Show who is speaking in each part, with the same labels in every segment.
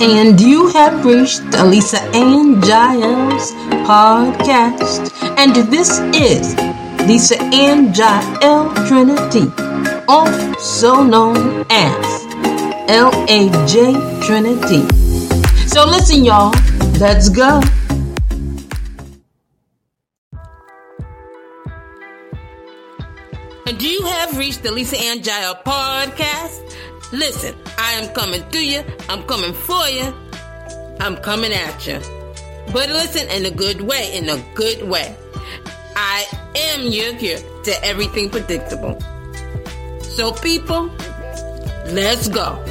Speaker 1: And you have reached Lisa Ann Jael's podcast. And this is Lisa Ann Jael Trinity, also known as LAJ Trinity. So listen, y'all, let's go. And you have reached the Lisa Ann Jael podcast. Listen, I am coming to you. I'm coming for you. I'm coming at you. But listen in a good way, in a good way. I am your cure to everything predictable. So, people, let's go.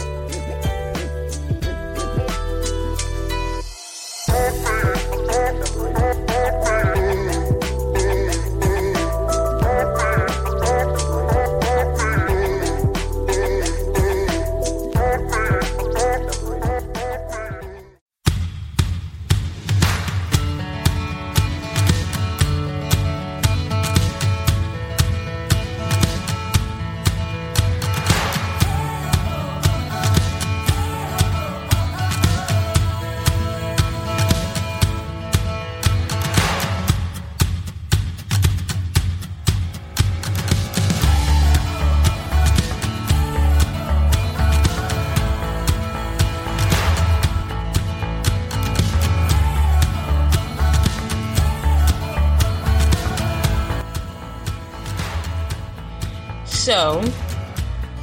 Speaker 1: So,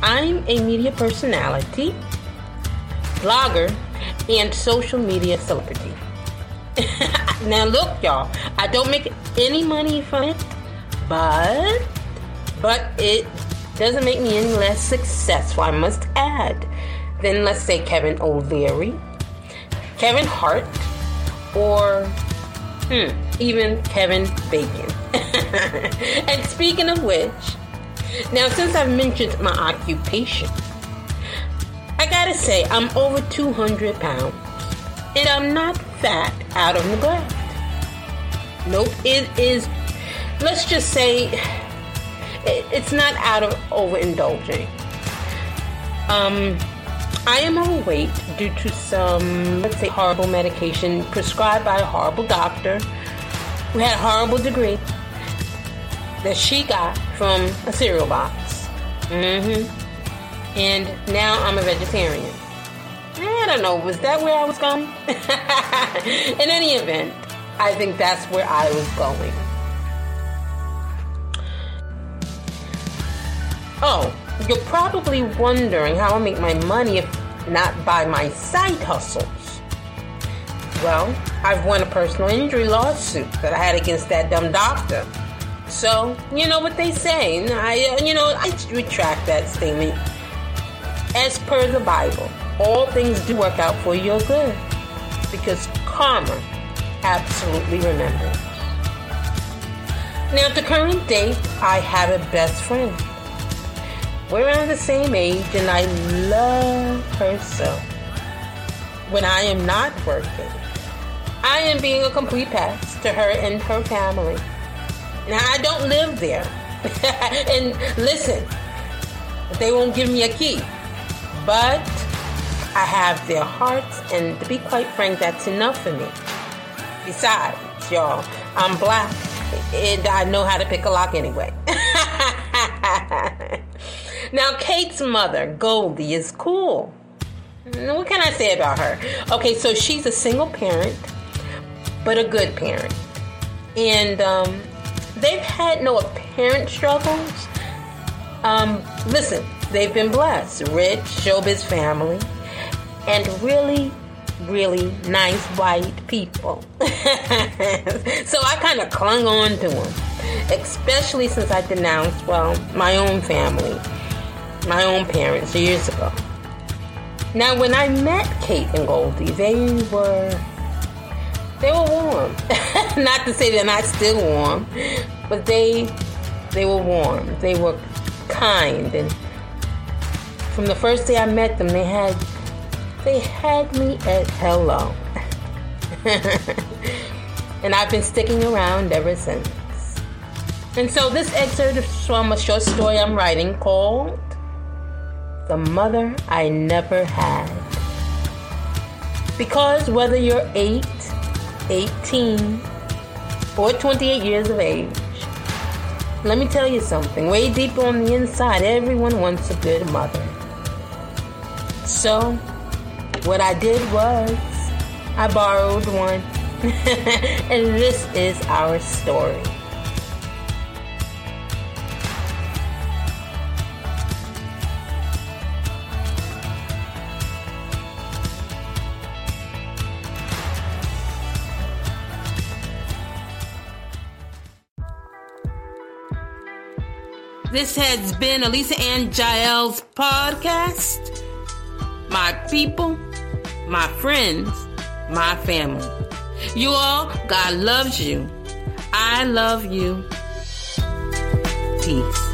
Speaker 1: I'm a media personality, blogger, and social media celebrity. now, look, y'all, I don't make any money from it, but but it doesn't make me any less successful. I must add than let's say Kevin O'Leary, Kevin Hart, or hmm, even Kevin Bacon. and speaking of which. Now, since I've mentioned my occupation, I gotta say, I'm over 200 pounds. And I'm not fat out of neglect. Nope, it is, let's just say, it's not out of overindulging. Um, I am overweight due to some, let's say, horrible medication prescribed by a horrible doctor who had a horrible degree that she got from a cereal box. Mm-hmm. And now I'm a vegetarian. I don't know, was that where I was going? In any event, I think that's where I was going. Oh, you're probably wondering how I make my money if not by my side hustles. Well, I've won a personal injury lawsuit that I had against that dumb doctor so, you know what they say. I, uh, you know, I retract that statement. As per the Bible, all things do work out for your good because karma absolutely remembers. Now, at the current date, I have a best friend. We're around the same age, and I love her so. When I am not working, I am being a complete pest to her and her family. Now I don't live there. and listen, they won't give me a key. But I have their hearts, and to be quite frank, that's enough for me. Besides, y'all, I'm black, and I know how to pick a lock anyway. now, Kate's mother, Goldie, is cool. What can I say about her? Okay, so she's a single parent, but a good parent. And um, they've had no apparent struggles. Um, listen, they've been blessed. Rich, showbiz family, and really, really nice white people. so I kind of clung on to them, especially since I denounced, well, my own family, my own parents years ago. Now, when I met Kate and Goldie, they were they were warm. not to say they're not still warm, but they they were warm. They were kind, and from the first day I met them, they had they had me at hello. and I've been sticking around ever since. And so this excerpt is from a short story I'm writing called the mother I never had. Because whether you're 8, 18, or 28 years of age, let me tell you something. Way deep on the inside, everyone wants a good mother. So, what I did was, I borrowed one. and this is our story. This has been a Lisa Ann Jael's podcast. My people, my friends, my family. You all, God loves you. I love you. Peace.